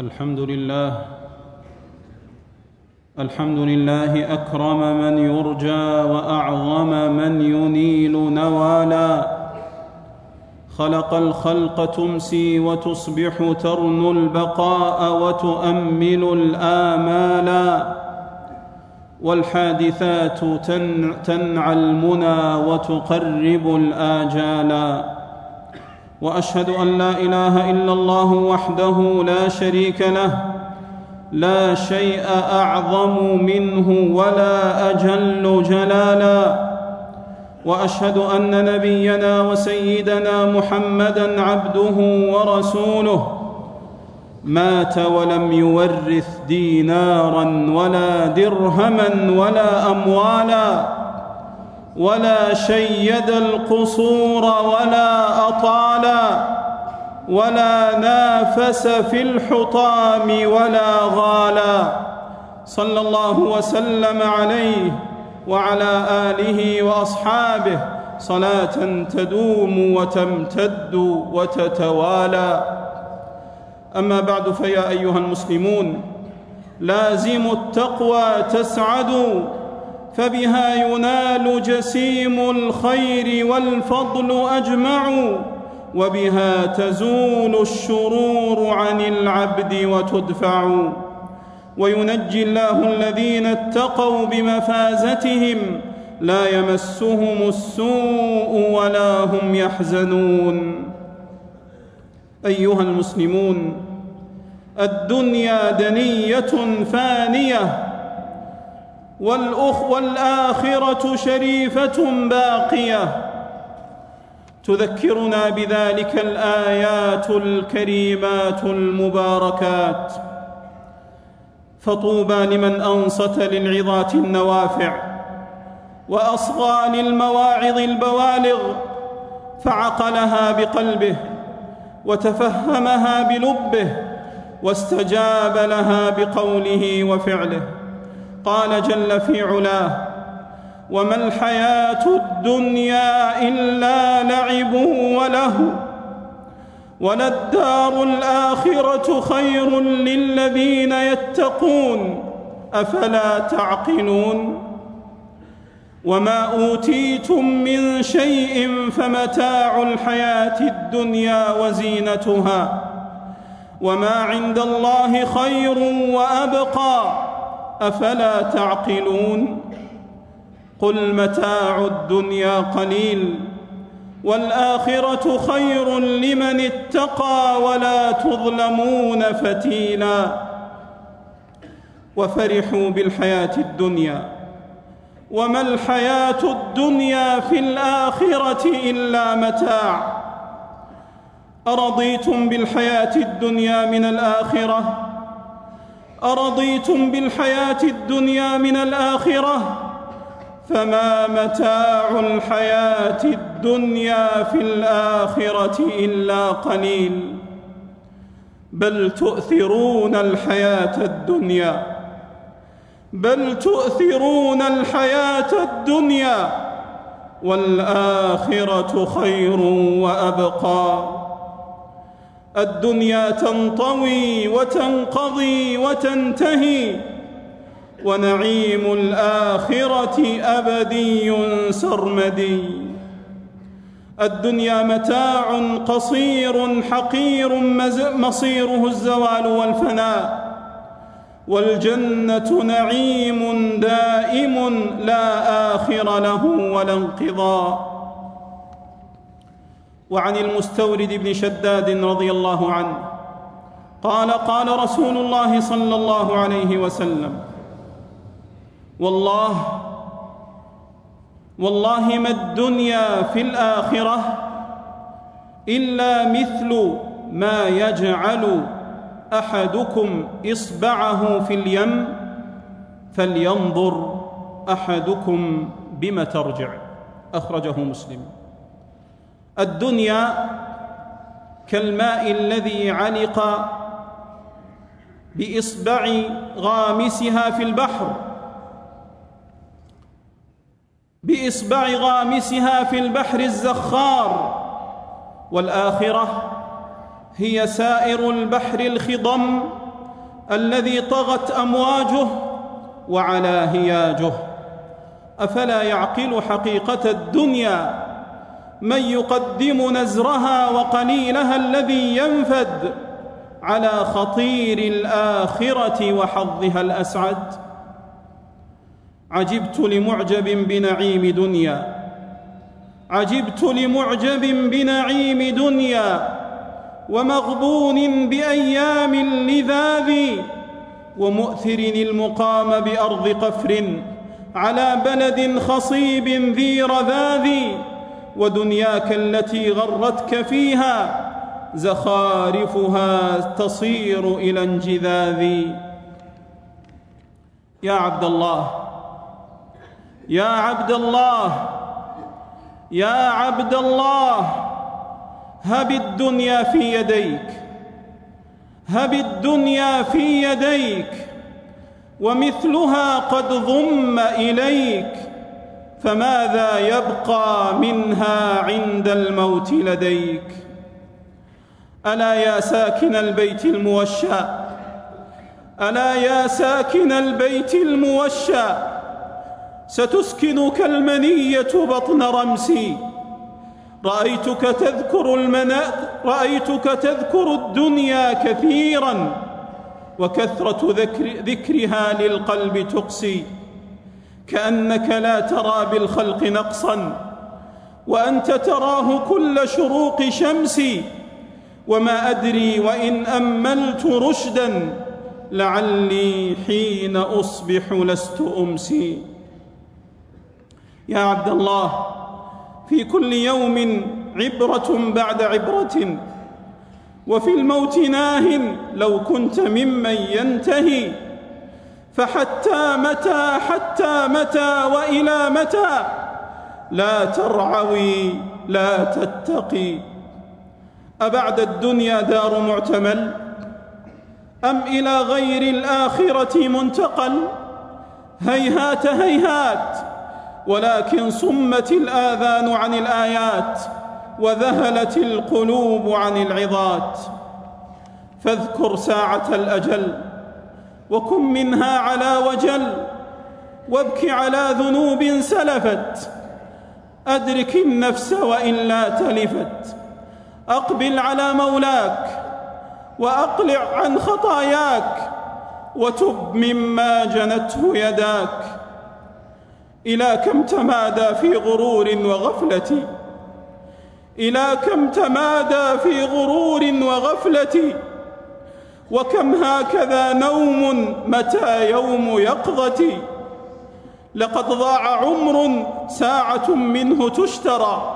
الحمد لله. الحمد لله أكرم من يرجى وأعظم من ينيل نوالا. خلق الخلق تمسي وتصبح ترنو البقاء وتؤمل الآمالا. والحادثات تنعى المنى وتقرب الآجالا. وأشهد أن لا إله إلا الله وحده لا شريك له لا شيء أعظم منه ولا أجل جلالا. وأشهد أن نبينا وسيدنا محمدا عبده ورسوله. مات ولم يورث دينارا ولا درهما ولا اموالا ولا شيد القصور ولا اطالا. ولا نافس في الحطام ولا غالا. صلى الله وسلم عليه وعلى آله وأصحابه. صلاة تدوم وتمتد وتتوالى. أما بعد فيا أيها المسلمون لازموا التقوى تسعدوا فبها ينال جسيم الخير والفضل أجمع. وبها تزول الشرور عن العبد وتدفع. وينجي الله الذين اتقوا بمفازتهم لا يمسهم السوء ولا هم يحزنون. أيها المسلمون الدنيا دنية فانية والأخ والآخرة شريفة باقية. تذكرنا بذلك الآيات الكريمات المباركات. فطوبى لمن أنصت للعظات النوافع وأصغى للمواعظ البوالغ فعقلها بقلبه وتفهمها بلبه واستجاب لها بقوله وفعله. قال جل في علاه وما الحياة الدنيا إلا لعب وله وللدار الآخرة خير للذين يتقون أفلا تعقلون وما أوتيتم من شيء فمتاع الحياة الدنيا وزينتها وما عند الله خير وأبقى أفلا تعقلون قل متاع الدنيا قليل والآخرة خير لمن اتقى ولا تظلمون فتيلا وفرحوا بالحياة الدنيا وما الحياة الدنيا في الآخرة إلا متاع أرضيتم بالحياة الدنيا من الآخرة أرضيتم بالحياة الدنيا من الآخرة فما متاع الحياة الدنيا في الآخرة إلا قليل. بل تؤثرون الحياة الدنيا. بل تؤثرون الحياة الدنيا. والآخرة خير وأبقى. الدنيا تنطوي وتنقضي وتنتهي. ونعيم الآخرة أبدي سرمدي الدنيا متاع قصير حقير مصيره الزوال والفناء والجنة نعيم دائم لا آخر له ولا انقضاء وعن المستورد بن شداد رضي الله عنه قال قال رسول الله صلى الله عليه وسلم والله والله ما الدنيا في الآخرة إلا مثل ما يجعل أحدكم إصبعه في اليم فلينظر أحدكم بم ترجع. أخرجه مسلم. الدنيا كالماء الذي علق بإصبع غامسها في البحر. بإصبع غامسها في البحر الزخار. والآخرة هي سائر البحر الخضم الذي طغت أمواجه وعلى هياجه. أفلا يعقل حقيقة الدنيا؟ من يقدم نزرها وقليلها الذي ينفد على خطير الآخرة وحظها الأسعد؟ عجبت لمعجب بنعيم دنيا. عجبت لمعجب بنعيم دنيا. ومغبون بأيام اللذاذ. ومؤثر المقام بأرض قفر على بلد خصيب ذي رذاذ. ودنياك التي غرتك فيها زخارفها تصير إلى انجذاذ. يا عبد الله يا عبد الله يا عبد الله هب الدنيا في يديك هب الدنيا في يديك ومثلها قد ضم إليك فماذا يبقى منها عند الموت لديك؟ ألا يا ساكن البيت الموشى ألا يا ساكن البيت الموشى ستسكنك المنيه بطن رمسي. رأيتك تذكر المنا رأيتك تذكر الدنيا كثيرا وكثرة ذكر ذكرها للقلب تقسي. كأنك لا ترى بالخلق نقصا وأنت تراه كل شروق شمس. وما أدري وإن أملت رشدا لعلي حين أصبح لست أمسي. يا عبد الله في كل يوم عبرة بعد عبرة وفي الموت ناه لو كنت ممن ينتهي فحتى متى حتى متى وإلى متى؟ لا ترعوي لا تتقي. أبعد الدنيا دار معتمل؟ أم إلى غير الآخرة منتقل؟ هيهات هيهات. ولكن صمت الآذان عن الآيات وذهلت القلوب عن العظات. فاذكر ساعة الأجل وكن منها على وجل وابك على ذنوب سلفت. أدرك النفس والا تلفت. أقبل على مولاك وأقلع عن خطاياك وتب مما جنته يداك. إلى كم تمادى في غرور وغفلة؟ إلى كم تمادى في غرور وغفلة؟ وكم هكذا نوم متى يوم يقظتي لقد ضاع عمر ساعة منه تشترى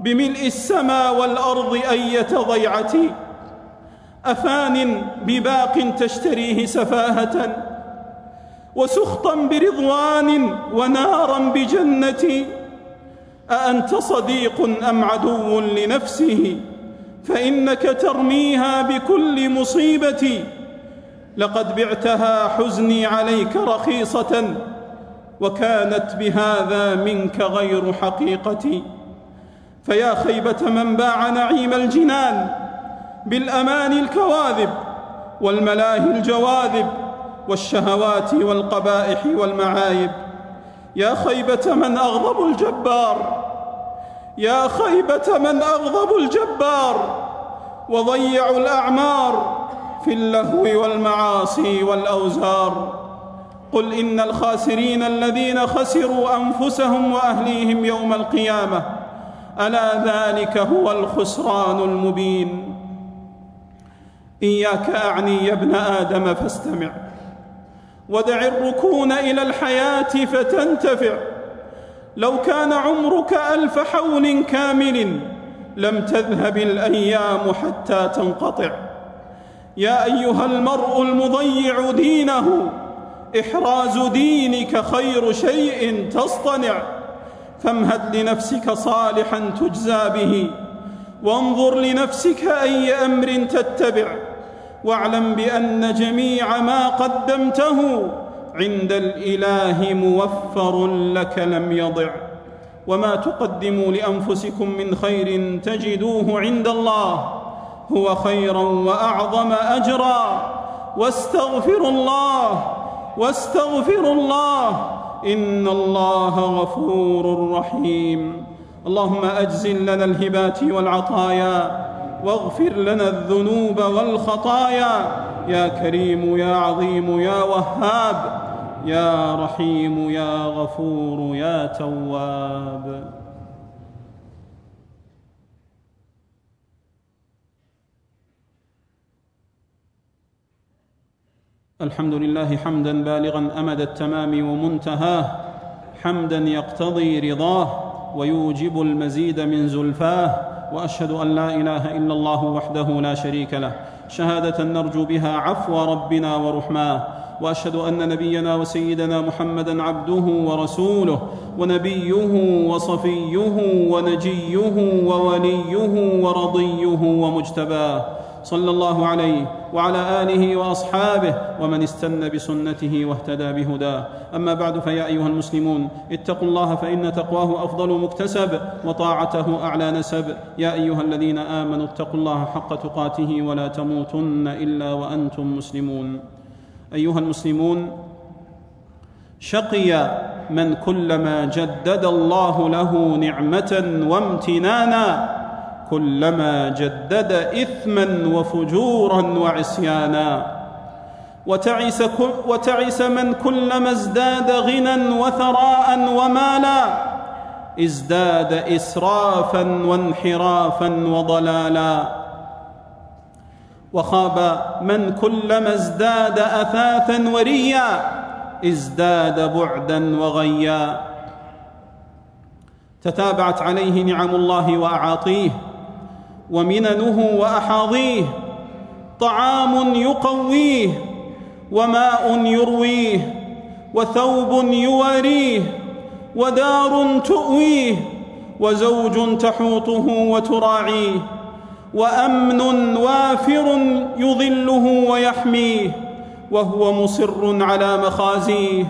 بملء السماء والأرض أية ضيعتي أفان بباق تشتريه سفاهة؟ وسخطا برضوان ونارا بجنتي أأنت صديق أم عدو لنفسه؟ فإنك ترميها بكل مصيبة. لقد بعتها حزني عليك رخيصة وكانت بهذا منك غير حقيقتي فيا خيبة من باع نعيم الجنان بالأمان الكواذب والملاهي الجواذب والشهوات والقبائح والمعايب. يا خيبة من أغضب الجبار. يا خيبة من أغضبوا الجبار. وضيعوا الأعمار في اللهو والمعاصي والأوزار. قل إن الخاسرين الذين خسروا أنفسهم وأهليهم يوم القيامة. ألا ذلك هو الخسران المبين. إياك أعني يا ابن آدم فاستمع. ودع الركون إلى الحياة فتنتفع. لو كان عمرك ألف حول كامل لم تذهب الأيام حتى تنقطع. يا أيها المرء المضيع دينه إحراز دينك خير شيء تصطنع. فامهد لنفسك صالحا تجزى به وانظر لنفسك أي أمر تتبع. واعلم بأن جميع ما قدمته عند الإله موفر لك لم يضع. وما تقدموا لأنفسكم من خير تجدوه عند الله هو خيرا وأعظم أجرا. واستغفروا الله واستغفروا الله إن الله غفور رحيم. اللهم أجزل لنا الهبات والعطايا واغفر لنا الذنوب والخطايا. يا كريم يا عظيم يا وهاب. يا رحيم يا غفور يا تواب. الحمد لله حمدا بالغا أمد التمام ومنتهاه. حمدا يقتضي رضاه ويوجب المزيد من زلفاه. وأشهد أن لا إله إلا الله وحده لا شريك له. شهادة نرجو بها عفو ربنا ورحماه. وأشهد أن نبينا وسيدنا محمدا عبده ورسوله ونبيه وصفيه ونجيه ووليه ورضيه ومجتباه. صلى الله عليه وعلى آله وأصحابه ومن استنى بسنته واهتدى بهداه. أما بعد فيا أيها المسلمون اتقوا الله فإن تقواه أفضل مكتسب وطاعته أعلى نسب. يا أيها الذين آمنوا اتقوا الله حق تقاته ولا تموتن إلا وأنتم مسلمون. أيها المسلمون شقي من كلما جدد الله له نعمة وامتنانا كلما جدد إثما وفجورا وعصيانا. وتعس, وتعس من كلما ازداد غنى وثراء ومالا. ازداد إسرافا وانحرافا وضلالا. وخاب من كلما ازداد أثاثا وريا ازداد بعدا وغيا. تتابعت عليه نعم الله وأعاطيه. ومننه وأحاضيه طعام يقويه وماء يرويه وثوب يواريه ودار تؤويه وزوج تحوطه وتراعيه وأمن وافر يظله ويحميه وهو مصر على مخازيه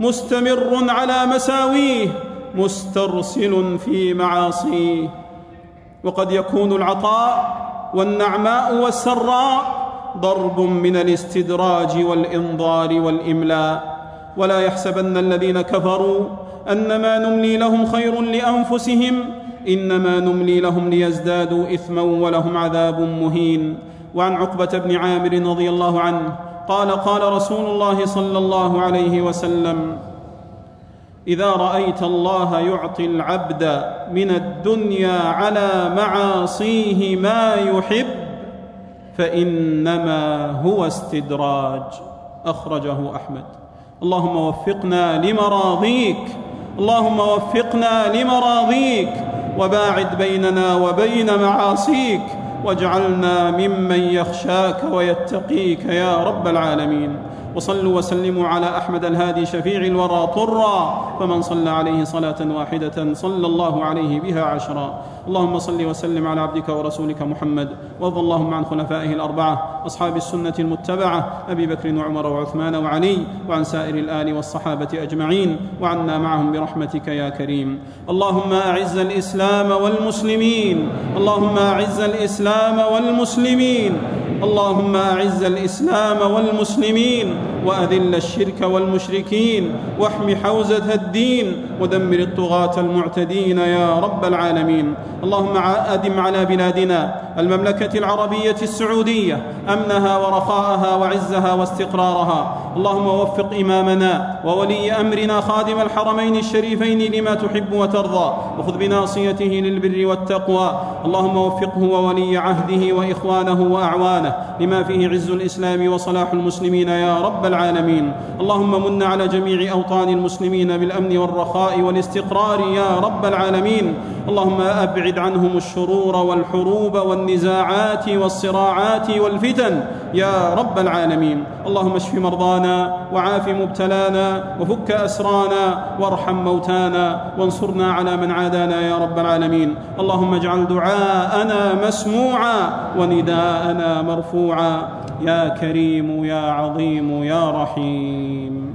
مستمر على مساويه مسترسل في معاصيه. وقد يكون العطاء والنعماء والسراء ضرب من الاستدراج والإنظار والإملاء. ولا يحسبن الذين كفروا أنما نملي لهم خير لأنفسهم إنما نملي لهم ليزدادوا إثما ولهم عذاب مهين. وعن عقبة بن عامر رضي الله عنه قال قال رسول الله صلى الله عليه وسلم إذا رأيت الله يعطي العبد من الدنيا على معاصيه ما يحب فإنما هو استدراج. أخرجه أحمد. اللهم وفقنا لمراضيك اللهم وفقنا لمراضيك وباعد بيننا وبين معاصيك واجعلنا ممن يخشاك ويتقيك يا رب العالمين. وصلوا وسلموا على أحمد الهادي شفيع الورى طرا فمن صلى عليه صلاة واحدة صلى الله عليه بها عشرا. اللهم صل وسلم على عبدك ورسولك محمد وارض اللهم عن خلفائه الأربعة أصحاب السنة المتبعة أبي بكر وعمر وعثمان وعلي وعن سائر الآل والصحابة أجمعين وعنا معهم برحمتك يا كريم. اللهم أعز الإسلام والمسلمين اللهم أعز الإسلام والمسلمين اللهم أعز الإسلام والمسلمين وأذل الشرك والمشركين واحم حوزة الدين ودمر الطغاة المعتدين يا رب العالمين. اللهم أدم على بلادنا المملكة العربية السعودية أمنها ورخاءها وعزها واستقرارها. اللهم وفق إمامنا وولي أمرنا خادم الحرمين الشريفين لما تحب وترضى. وخذ بناصيته للبر والتقوى. اللهم وفقه وولي عهده وإخوانه وأعوانه. لما فيه عز الإسلام وصلاح المسلمين يا رب العالمين. اللهم من على جميع أوطان المسلمين بالأمن والرخاء والاستقرار يا رب العالمين. اللهم أبعد عنهم الشرور والحروب والنزاعات والصراعات والفتن يا رب العالمين. اللهم اشف مرضانا وعاف مبتلانا وفك أسرانا وارحم موتانا وانصرنا على من عادانا يا رب العالمين. اللهم اجعل دعاءنا مسموعا ونداءنا مرفوعا. يا كريم يا عظيم يا رحيم.